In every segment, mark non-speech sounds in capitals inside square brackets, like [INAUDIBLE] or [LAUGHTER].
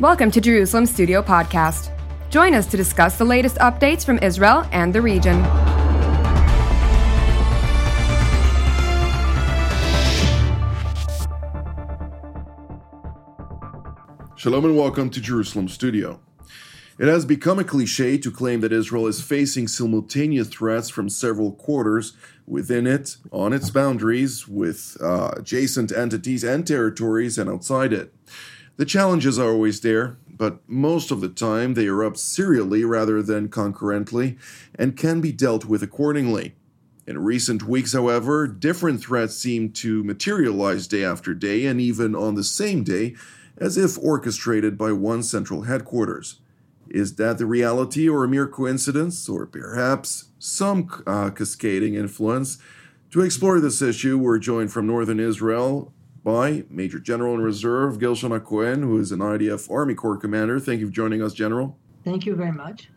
Welcome to Jerusalem Studio Podcast. Join us to discuss the latest updates from Israel and the region. Shalom and welcome to Jerusalem Studio. It has become a cliche to claim that Israel is facing simultaneous threats from several quarters within it, on its boundaries, with uh, adjacent entities and territories, and outside it. The challenges are always there, but most of the time they erupt serially rather than concurrently and can be dealt with accordingly. In recent weeks, however, different threats seem to materialize day after day and even on the same day, as if orchestrated by one central headquarters. Is that the reality or a mere coincidence, or perhaps some uh, cascading influence? To explore this issue, we're joined from northern Israel by Major General in Reserve Gershon Cohen, who is an IDF Army Corps commander. Thank you for joining us, General. Thank you very much.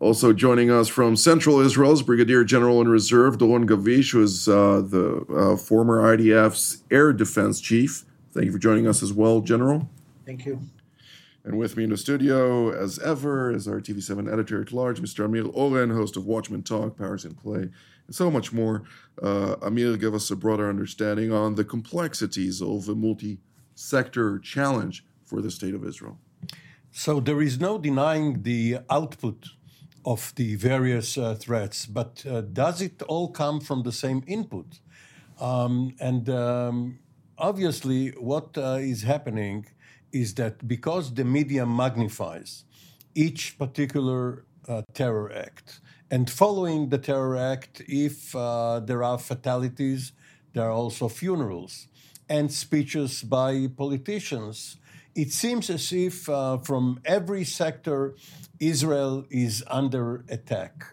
Also joining us from Central Israel is Brigadier General in Reserve Doron Gavish, who is uh, the uh, former IDF's Air Defense Chief. Thank you for joining us as well, General. Thank you. And with me in the studio, as ever, is our TV7 editor at large, Mr. Amir Oren, host of Watchmen Talk, Powers in Play, and so much more. Uh, Amir, give us a broader understanding on the complexities of a multi sector challenge for the state of Israel. So there is no denying the output of the various uh, threats, but uh, does it all come from the same input? Um, and um, obviously, what uh, is happening is that because the media magnifies each particular uh, terror act, and following the terror act, if uh, there are fatalities, there are also funerals and speeches by politicians. It seems as if uh, from every sector, Israel is under attack,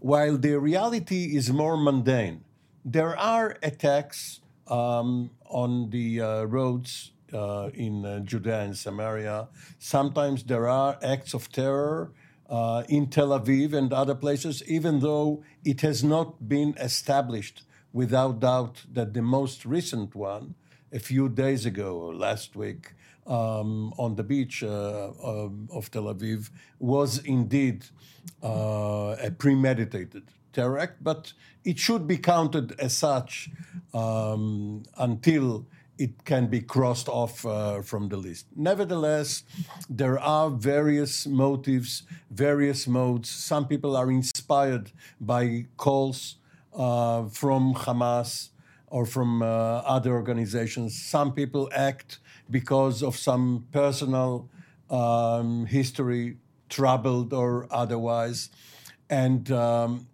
while the reality is more mundane. There are attacks um, on the uh, roads uh, in uh, Judea and Samaria. Sometimes there are acts of terror uh, in Tel Aviv and other places, even though it has not been established without doubt that the most recent one, a few days ago or last week, um, on the beach uh, um, of Tel Aviv, was indeed uh, a premeditated terror act, but it should be counted as such um, until it can be crossed off uh, from the list. Nevertheless, there are various motives, various modes. Some people are inspired by calls uh, from Hamas or from uh, other organizations. Some people act because of some personal um, history, troubled or otherwise. And um,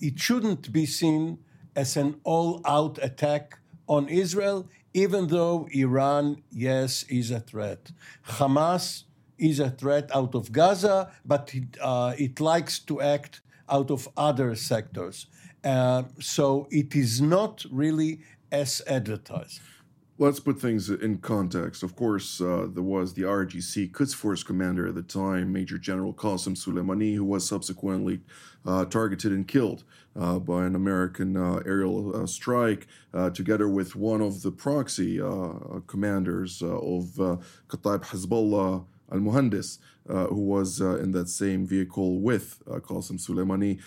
it shouldn't be seen as an all out attack on Israel even though Iran, yes, is a threat. Hamas is a threat out of Gaza, but it, uh, it likes to act out of other sectors. Uh, so it is not really as advertised. Let's put things in context. Of course, uh, there was the IRGC Quds Force commander at the time, Major General Qasem Soleimani, who was subsequently uh, targeted and killed uh, by an American uh, aerial uh, strike, uh, together with one of the proxy commanders of Kataib Hezbollah al Muhandis, who was in that same vehicle with Qasem Soleimani,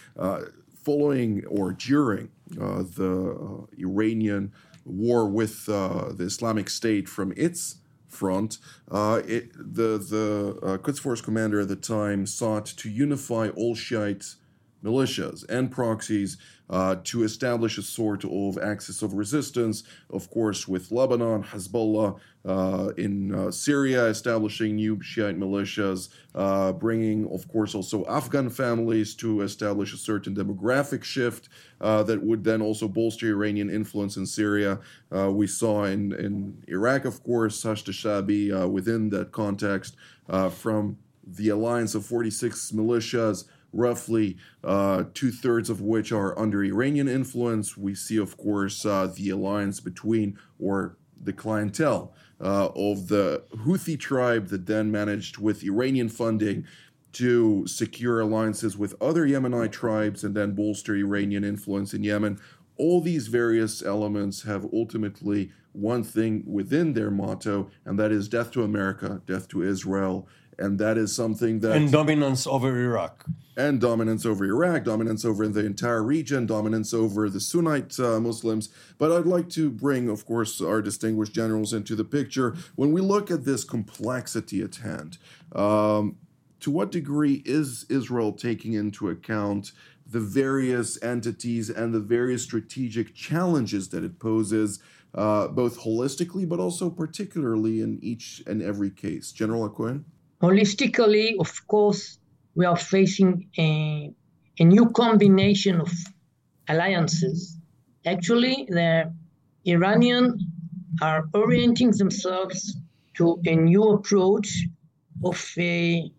following or during the Iranian war with uh, the Islamic State from its front, uh, it, the the uh, Quds Force commander at the time sought to unify all Shiite militias and proxies uh, to establish a sort of axis of resistance, of course, with Lebanon, Hezbollah uh, in uh, Syria, establishing new Shiite militias, uh, bringing, of course, also Afghan families to establish a certain demographic shift uh, that would then also bolster Iranian influence in Syria. Uh, we saw in, in Iraq, of course, Hashd Shabi within that context from the alliance of 46 militias roughly uh, two thirds of which are under Iranian influence. We see, of course, uh, the alliance between or the clientele uh, of the Houthi tribe that then managed with Iranian funding to secure alliances with other Yemenite tribes and then bolster Iranian influence in Yemen. All these various elements have ultimately one thing within their motto, and that is death to America, death to Israel. And that is something that. And dominance over Iraq. And dominance over Iraq, dominance over the entire region, dominance over the Sunnite uh, Muslims. But I'd like to bring, of course, our distinguished generals into the picture. When we look at this complexity at hand, um, to what degree is Israel taking into account the various entities and the various strategic challenges that it poses, uh, both holistically but also particularly in each and every case? General Hacohen? Holistically, of course, we are facing a, a new combination of alliances. Actually, the Iranians are orienting themselves to a new approach of a,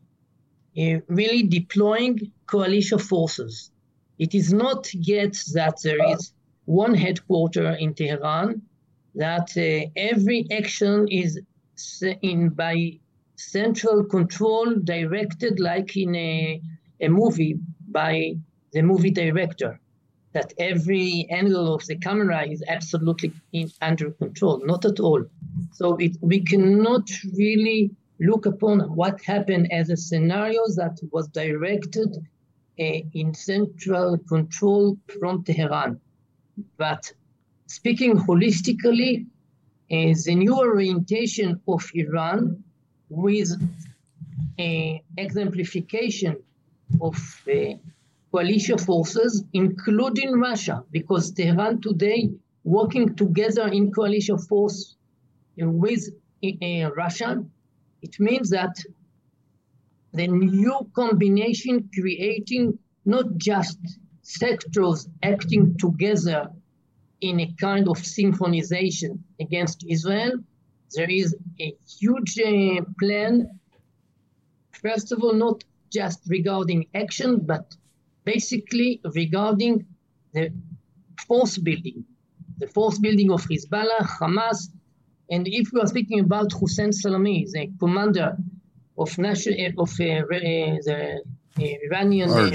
a really deploying coalition forces. It is not yet that there is one headquarter in Tehran, that uh, every action is in by central control directed like in a, a movie by the movie director that every angle of the camera is absolutely in, under control not at all so it, we cannot really look upon what happened as a scenario that was directed uh, in central control from Tehran. But speaking holistically, uh, the new orientation of Iran with an exemplification of uh, coalition forces, including Russia, because Tehran today working together in coalition force with uh, Russia it means that the new combination creating not just sectors acting together in a kind of synchronization against Israel, there is a huge uh, plan, first of all, not just regarding action, but basically regarding the force building, the force building of Hezbollah, Hamas, and if we are speaking about Hossein Salami, the commander of national of uh, uh, the uh, Iranian uh,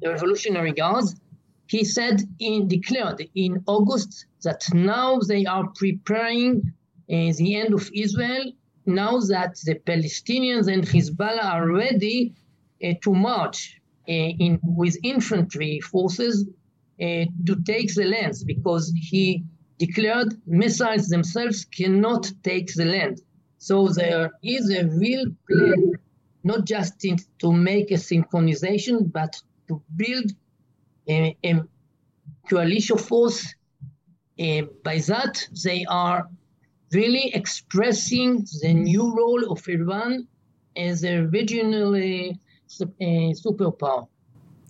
the Revolutionary Guards, he said in declared in August that now they are preparing uh, the end of Israel. Now that the Palestinians and Hezbollah are ready uh, to march in with infantry forces to take the lands, because he declared missiles themselves cannot take the land. So there is a real plan, not just in, to make a synchronization, but to build a, a coalition force. Uh, by that, they are really expressing the new role of Iran as a regional uh, superpower.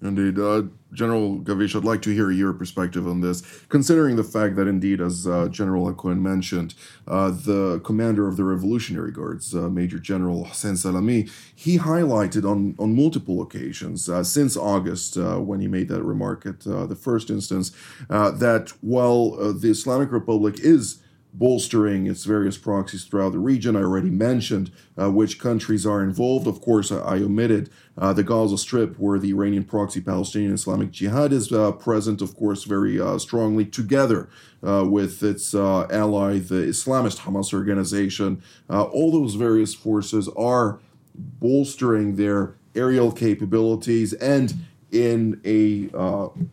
Indeed. Uh, General Gavish, I'd like to hear your perspective on this, considering the fact that, indeed, as uh, General Hacohen mentioned, uh, the commander of the Revolutionary Guards, uh, Major General Hossein Salami, he highlighted on, on multiple occasions uh, since August, uh, when he made that remark at the first instance, that while the Islamic Republic is bolstering its various proxies throughout the region. I already mentioned uh, which countries are involved. Of course, I, I omitted uh, the Gaza Strip, where the Iranian proxy Palestinian Islamic Jihad is uh, present, of course, very uh, strongly together uh, with its uh, ally, the Islamist Hamas organization. all those various forces are bolstering their aerial capabilities and in a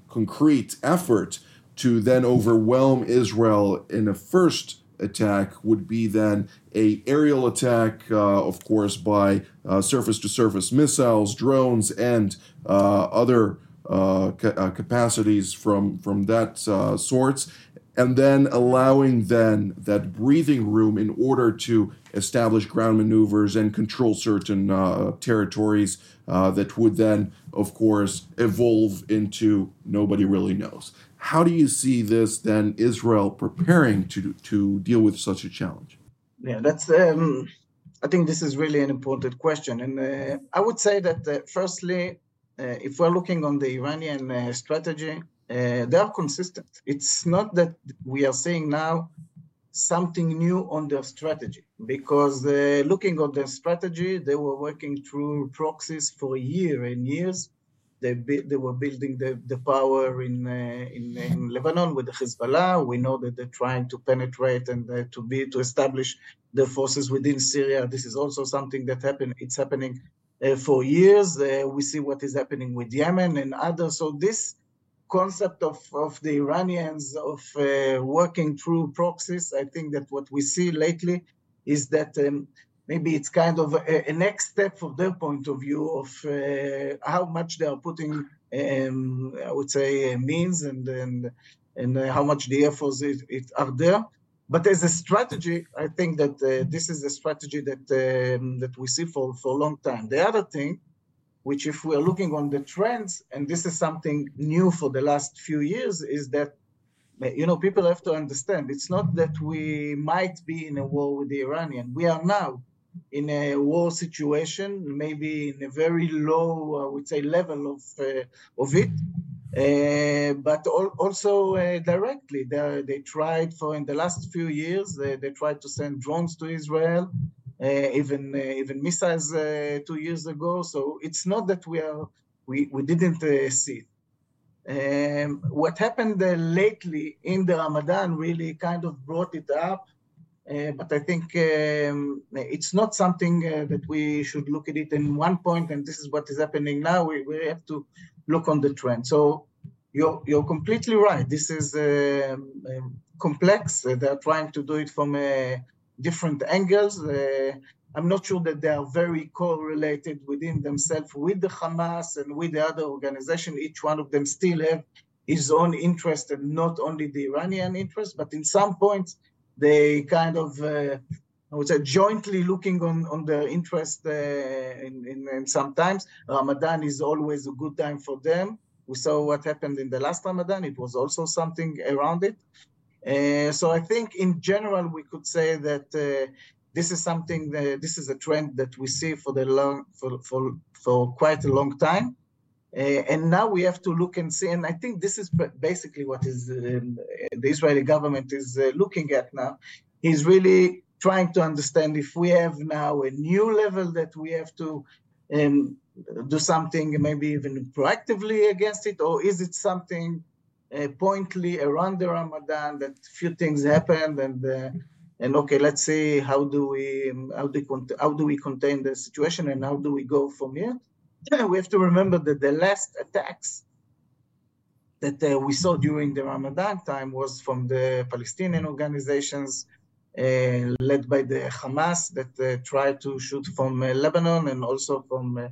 concrete effort to then overwhelm Israel in a first attack would be then a aerial attack, uh, of course, by surface to surface missiles, drones, and uh, other uh, ca- uh, capacities from from that uh, sorts, and then allowing then that breathing room in order to establish ground maneuvers and control certain uh, territories that would then, of course, evolve into nobody really knows. How do you see this then Israel preparing to to deal with such a challenge? Yeah, that's. Um, I think this is really an important question, and uh, I would say that uh, firstly, uh, if we're looking on the Iranian uh, strategy, uh, they are consistent. It's not that we are seeing now something new on their strategy because uh, looking on their strategy, they were working through proxies for a year and years They, they were building the, the power in, uh, in, in Lebanon with the Hezbollah. We know that they're trying to penetrate and uh, to be to establish the forces within Syria. This is also something that happened. It's happening uh, for years. Uh, we see what is happening with Yemen and others. So this concept of, of the Iranians of uh, working through proxies, I think that what we see lately is that um, maybe it's kind of a, a, next step from their point of view of uh, how much they are putting, um, I would say, uh, means and and and uh, how much the efforts it, it, are there. But as a strategy, I think that uh, this is a strategy that um, that we see for for a long time. The other thing, which if we are looking on the trends, and this is something new for the last few years, is that you know people have to understand it's not that we might be in a war with the Iranian. We are now in a war situation, maybe in a very low, I would say, level of uh, of it. Uh, but al- also uh, directly, they, they tried for in the last few years. They, tried to send drones to Israel, uh, even uh, even missiles two years ago. So it's not that we are we we didn't see. Um, what happened lately in the Ramadan really kind of brought it up uh, but I think um, it's not something uh, that we should look at it in one point, and this is what is happening now. We, we have to look on the trend. So you're, you're completely right. This is um complex. Uh, they're trying to do it from uh, different angles. Uh, I'm not sure that they are very correlated within themselves with the Hamas and with the other organization. Each one of them still have his own interest and not only the Iranian interest, but in some points, they kind of uh, I would say jointly looking on, on their interest uh, in, in, in sometimes Ramadan is always a good time for them. We saw what happened in the last Ramadan. It was also something around it. Uh, so I think in general we could say that uh, this is something that, this is a trend that we see for the long for, for, for quite a long time. Uh, and now we have to look and see, and I think this is basically what is um, the Israeli government is uh, looking at now. Is really trying to understand if we have now a new level that we have to um, do something maybe even proactively against it, or is it something uh, pointly around the Ramadan that few things happened and uh, and okay, let's see how do we um, how do we, how do we contain the situation and how do we go from here we have to remember that the last attacks that uh, we saw during the Ramadan time was from the Palestinian organizations uh, led by the Hamas that uh, tried to shoot from uh, Lebanon and also from uh,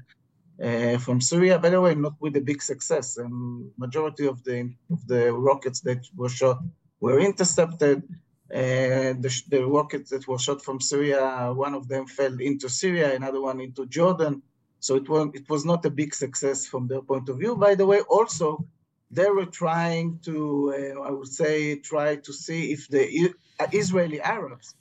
uh, from Syria. By the way, not with a big success. And majority of the of the rockets that were shot were intercepted. The, the, rockets that were shot from Syria, one of them fell into Syria, another one into Jordan. So it was it was not a big success from their point of view. By the way, also they were trying to, uh, I would say, try to see if the Israeli Arabs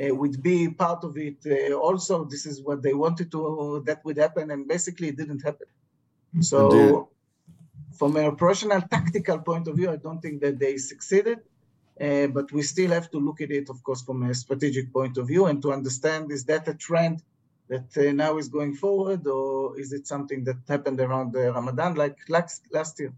uh, would be part of it. Uh, also, this is what they wanted to that would happen, and basically it didn't happen. So, Indeed. from a operational tactical point of view, I don't think that they succeeded. Uh, but we still have to look at it, of course, from a strategic point of view and to understand is that a trend that uh, now is going forward, or is it something that happened around the Ramadan like last, last year?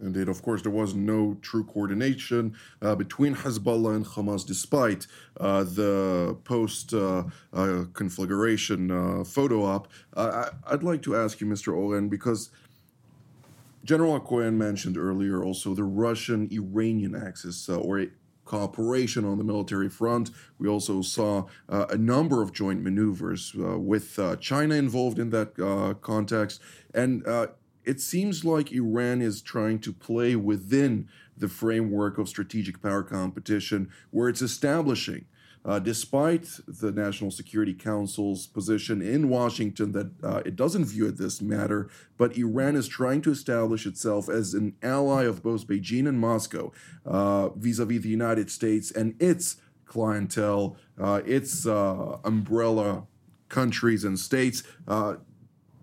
Indeed, of course, there was no true coordination uh, between Hezbollah and Hamas, despite uh, the post uh, uh conflagration uh, photo op. I, would like to ask you, Mr. Oren, because General Hacohen mentioned earlier also the Russian Iranian axis, or cooperation on the military front. We also saw uh, a number of joint maneuvers uh, with uh, China involved in that uh, context. And uh, it seems like Iran is trying to play within the framework of strategic power competition, where it's establishing uh, despite the National Security Council's position in Washington that uh, it doesn't view it this matter, but Iran is trying to establish itself as an ally of both Beijing and Moscow vis a vis the United States and its clientele, uh, its uh, umbrella countries and states.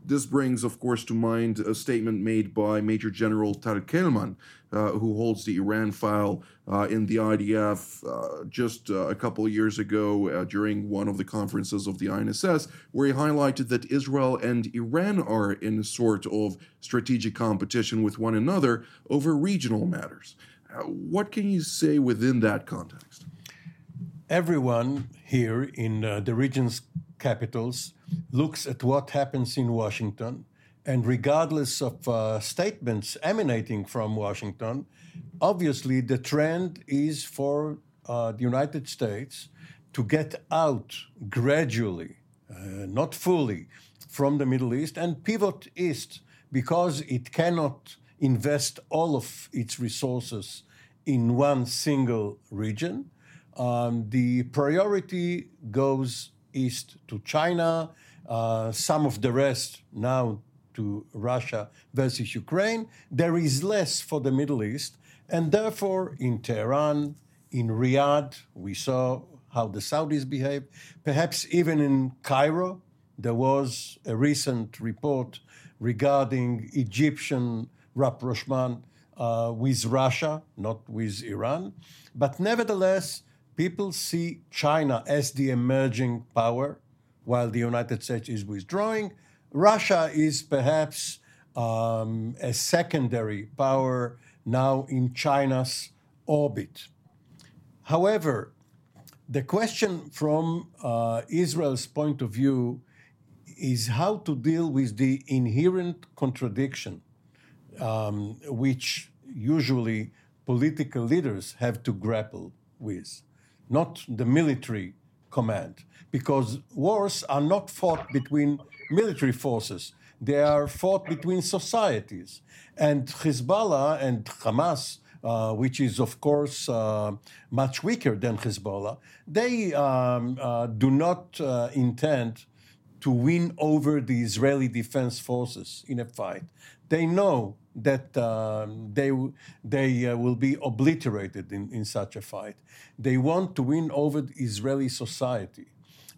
This brings, of course, to mind a statement made by Major General Tariq Kelman uh, who holds the Iran file uh, in the IDF uh, just uh, a couple years ago uh, during one of the conferences of the INSS, where he highlighted that Israel and Iran are in a sort of strategic competition with one another over regional matters. what can you say within that context? Everyone here in the region's capitals looks at what happens in Washington and regardless of uh, statements emanating from Washington, obviously the trend is for uh, the United States to get out gradually, uh, not fully, from the Middle East and pivot east because it cannot invest all of its resources in one single region. Um, the priority goes east to China, uh, some of the rest now to Russia versus Ukraine, there is less for the Middle East. And therefore, in Tehran, in Riyadh, we saw how the Saudis behave. Perhaps even in Cairo, there was a recent report regarding Egyptian rapprochement uh, with Russia, not with Iran. But nevertheless, people see China as the emerging power, while the United States is withdrawing. Russia is perhaps um, a secondary power now in China's orbit. However, the question from uh, Israel's point of view is how to deal with the inherent contradiction, um, which usually political leaders have to grapple with, not the military command, because wars are not fought between military forces. They are fought between societies. And Hezbollah and Hamas, uh, which is, of course, uh, much weaker than Hezbollah, they um, uh, do not uh, intend to win over the Israeli defense forces in a fight. They know that um, they, they uh, will be obliterated in, in such a fight. They want to win over Israeli society.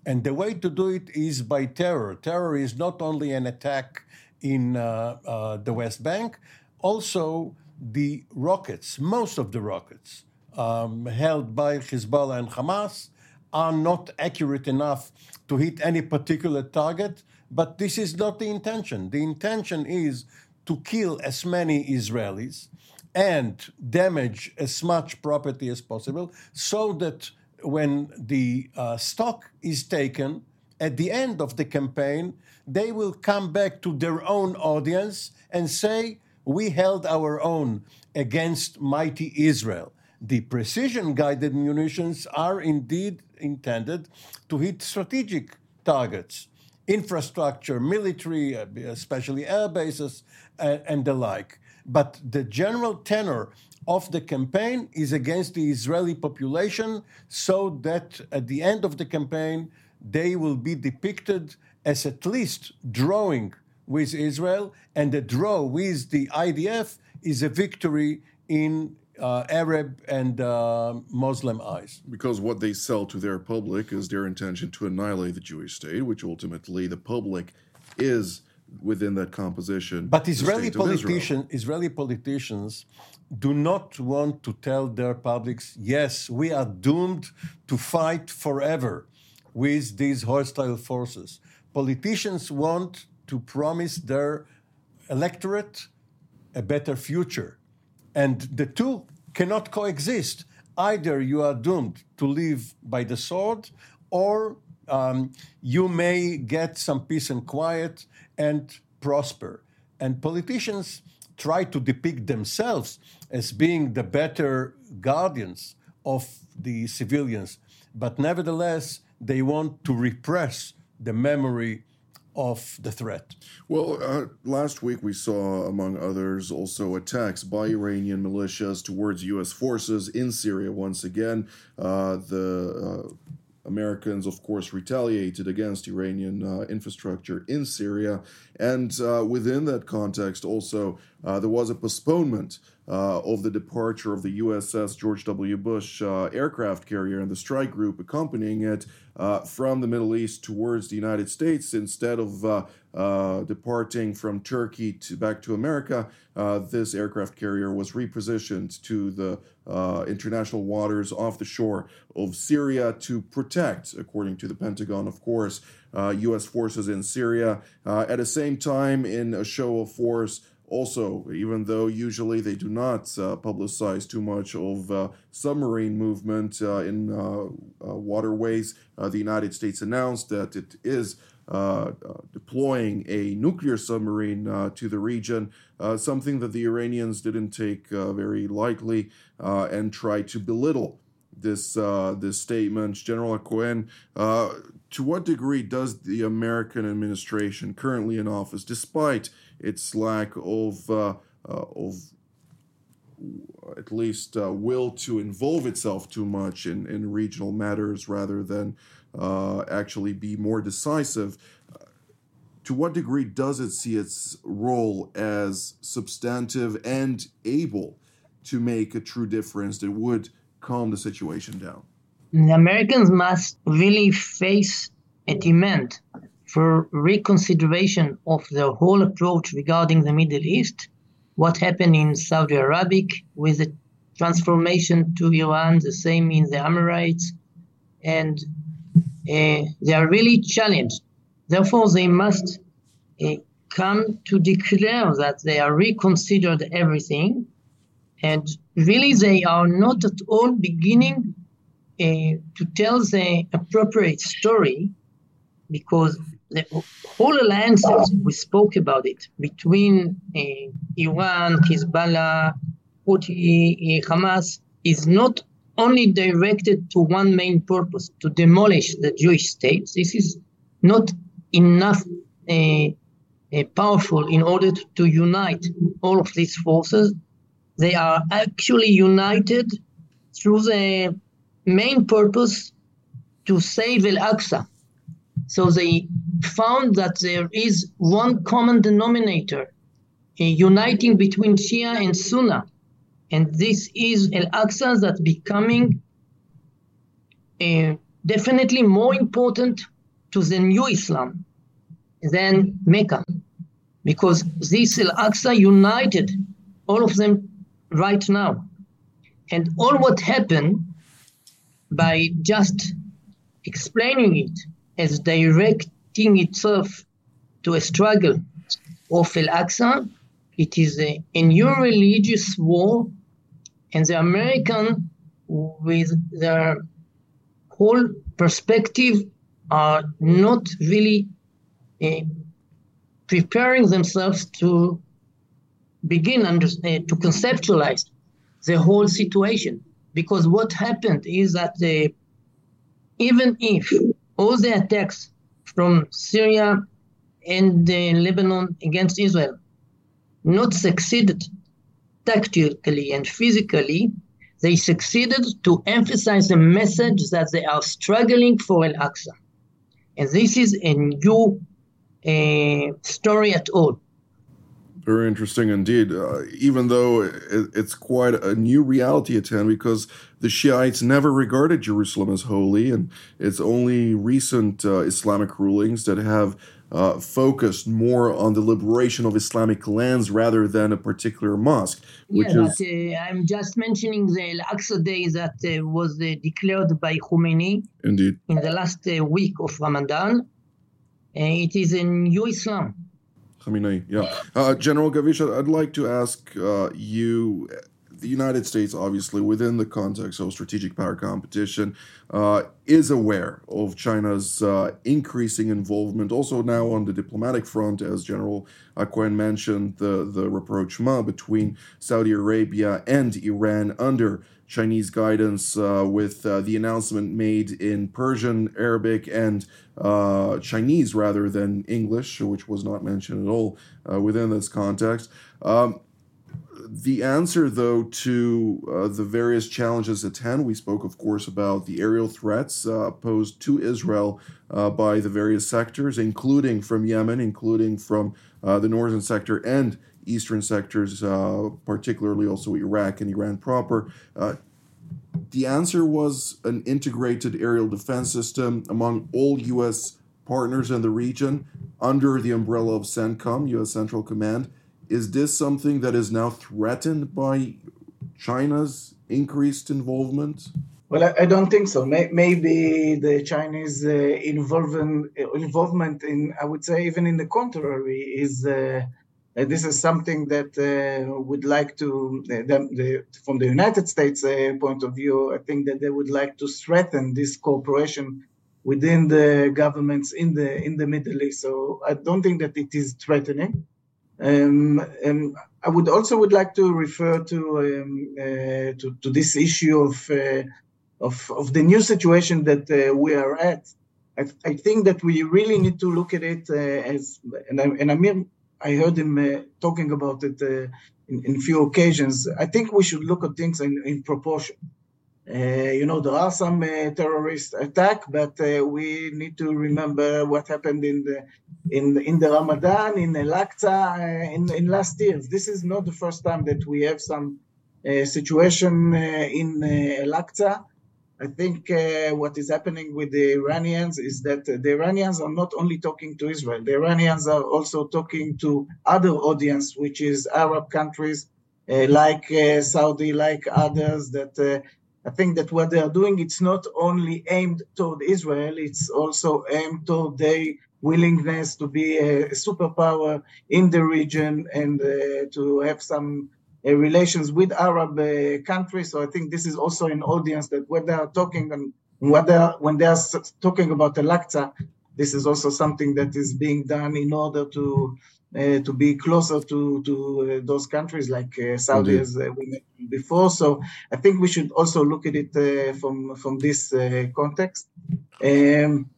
And the way to do it is by terror. Terror is not only an attack in uh, uh, the West Bank, also the rockets, most of the rockets um, held by Hezbollah and Hamas are not accurate enough to hit any particular target. But this is not the intention. The intention is to kill as many Israelis and damage as much property as possible so that when the uh, stock is taken at the end of the campaign, they will come back to their own audience and say, We held our own against mighty Israel. The precision guided munitions are indeed intended to hit strategic targets, infrastructure, military, uh, especially air bases, and, and the like. But the general tenor of the campaign is against the Israeli population, so that at the end of the campaign, they will be depicted as at least drawing with Israel, and the draw with the IDF is a victory in uh, Arab and uh, Muslim eyes. Because what they sell to their public is their intention to annihilate the Jewish state, which ultimately the public is within that composition. But Israeli politicians, Israeli politicians do not want to tell their publics, yes, we are doomed to fight forever with these hostile forces. Politicians want to promise their electorate a better future. And the two cannot coexist. Either you are doomed to live by the sword, or um, you may get some peace and quiet and prosper. And politicians try to depict themselves as being the better guardians of the civilians, but nevertheless, they want to repress the memory of the threat. Well, uh, last week we saw, among others, also attacks by Iranian militias towards U.S. forces in Syria once again. Uh, the uh, Americans, of course, retaliated against Iranian uh, infrastructure in Syria. And uh, within that context, also, uh, there was a postponement uh, of the departure of the USS George W. Bush uh, aircraft carrier and the strike group accompanying it uh, from the Middle East towards the United States instead of uh, uh, departing from Turkey to back to America. Uh, this aircraft carrier was repositioned to the international waters off the shore of Syria to protect, according to the Pentagon, of course, U.S. forces in Syria. at the same time, in a show of force also, even though usually they do not uh, publicize too much of uh, submarine movement uh, in uh, uh, waterways, uh, the United States announced that it is deploying a nuclear submarine to the region, something that the Iranians didn't take very lightly and tried to belittle this uh, this statement, General Cohen. Uh, to what degree does the American administration currently in office, despite its lack of uh, uh, of at least uh, will to involve itself too much in, in regional matters rather than uh, actually be more decisive. To what degree does it see its role as substantive and able to make a true difference that would calm the situation down? The Americans must really face a demand for reconsideration of the whole approach regarding the Middle East, what happened in Saudi Arabia with the transformation to Iran, the same in the Emirates, and they are really challenged. Therefore, they must uh, come to declare that they are reconsidered everything, and really they are not at all beginning uh, to tell the appropriate story because the whole alliances, we spoke about it, between uh, Iran, Hezbollah, Houthi, Hamas, is not only directed to one main purpose, to demolish the Jewish state. This is not enough uh, uh, powerful in order to, unite all of these forces. They are actually united through the main purpose to save Al-Aqsa. So they found that there is one common denominator uh, uniting between Shia and Sunni. And this is Al Aqsa that's becoming uh, definitely more important to the new Islam than Mecca. Because this Al Aqsa united all of them right now. And all what happened by just explaining it as directing itself to a struggle of Al Aqsa. It is a, a new religious war, and the American, with their whole perspective, are not really uh, preparing themselves to begin under, uh, to conceptualize the whole situation. Because what happened is that even if all the attacks from Syria and Lebanon against Israel not succeeded tactically and physically, they succeeded to emphasize the message that they are struggling for Al Aqsa. And this is a new uh, story at all. Very interesting indeed. Uh, even though it, it's quite a new reality at hand, because the Shiites never regarded Jerusalem as holy, and it's only recent uh, Islamic rulings that have uh, focused more on the liberation of Islamic lands rather than a particular mosque. Which yeah, is... but, uh, I'm just mentioning the Al-Aqsa Day that uh, was uh, declared by Khomeini. Indeed. In the last week of Ramadan. it is a new Islam Khamenei, yeah. Uh, General Gavish, I'd like to ask uh, you the United States, obviously, within the context of strategic power competition, uh, is aware of China's uh, increasing involvement. Also, now on the diplomatic front, as General Hacohen mentioned, the, the rapprochement between Saudi Arabia and Iran under Chinese guidance uh, with uh, the announcement made in Persian, Arabic, and uh, Chinese rather than English, which was not mentioned at all uh, within this context. Um, the answer, though, to uh, the various challenges at hand, we spoke, of course, about the aerial threats uh, posed to Israel by the various sectors, including from Yemen, including from the northern sector and eastern sectors, uh, particularly also Iraq and Iran proper. Uh, the answer was an integrated aerial defense system among all U.S. partners in the region under the umbrella of CENTCOM, U.S. Central Command. Is this something that is now threatened by China's increased involvement? Well, I, don't think so. May, maybe the Chinese uh, involvement involvement in, I would say, even in the contrary, is uh, uh this is something that uh, would like to, uh, the, the, from the United States uh, point of view, I think that they would like to strengthen this cooperation within the governments in the in the Middle East. So I don't think that it is threatening. Um, um, I would also would like to refer to um, uh, to, to, this issue of, uh, of, of the new situation that uh, we are at. I, I, think that we really need to look at it uh, as and, I, and Amir, I heard him uh, talking about it uh, in, in few occasions. I think we should look at things in, in proportion. Uh, you know, there are some uh, terrorist attack, but uh, we need to remember what happened in the in in the Ramadan, in Al-Aqsa, in, in last years. This is not the first time that we have some situation in Al-Aqsa. I think uh, what is happening with the Iranians is that the Iranians are not only talking to Israel, the Iranians are also talking to other audience, which is Arab countries uh, like uh, Saudi, like others that I think that what they are doing, it's not only aimed toward Israel, it's also aimed toward their willingness to be a superpower in the region and uh, to have some uh, relations with Arab uh, countries. So I think this is also an audience that when they are talking and they are, when they are talking about Al-Aqsa, this is also something that is being done in order to Uh, to be closer to to uh, those countries like uh, Saudi, Indeed. as uh, we mentioned before. So I think we should also look at it uh, from from this context. Um,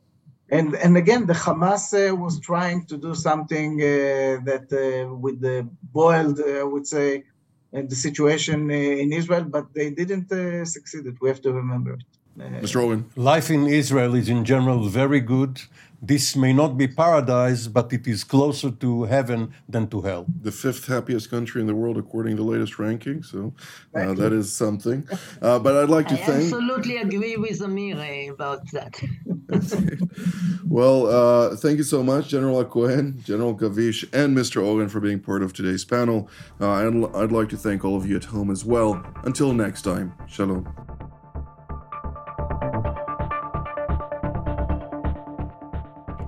and and again, the Hamas was trying to do something that with the boiled, I would say, the situation in Israel, but they didn't succeed. We have to remember it. Mr. Oren. Life in Israel is in general very good this may not be paradise, but it is closer to heaven than to hell. The fifth happiest country in the world, according to the latest ranking. So uh, that is something. Uh, but I'd like to I thank. absolutely agree with Amir about that. [LAUGHS] well, uh, thank you so much, General Cohen, General Gavish, and Mr. Oren for being part of today's panel. Uh, and I'd like to thank all of you at home as well. Until next time, shalom.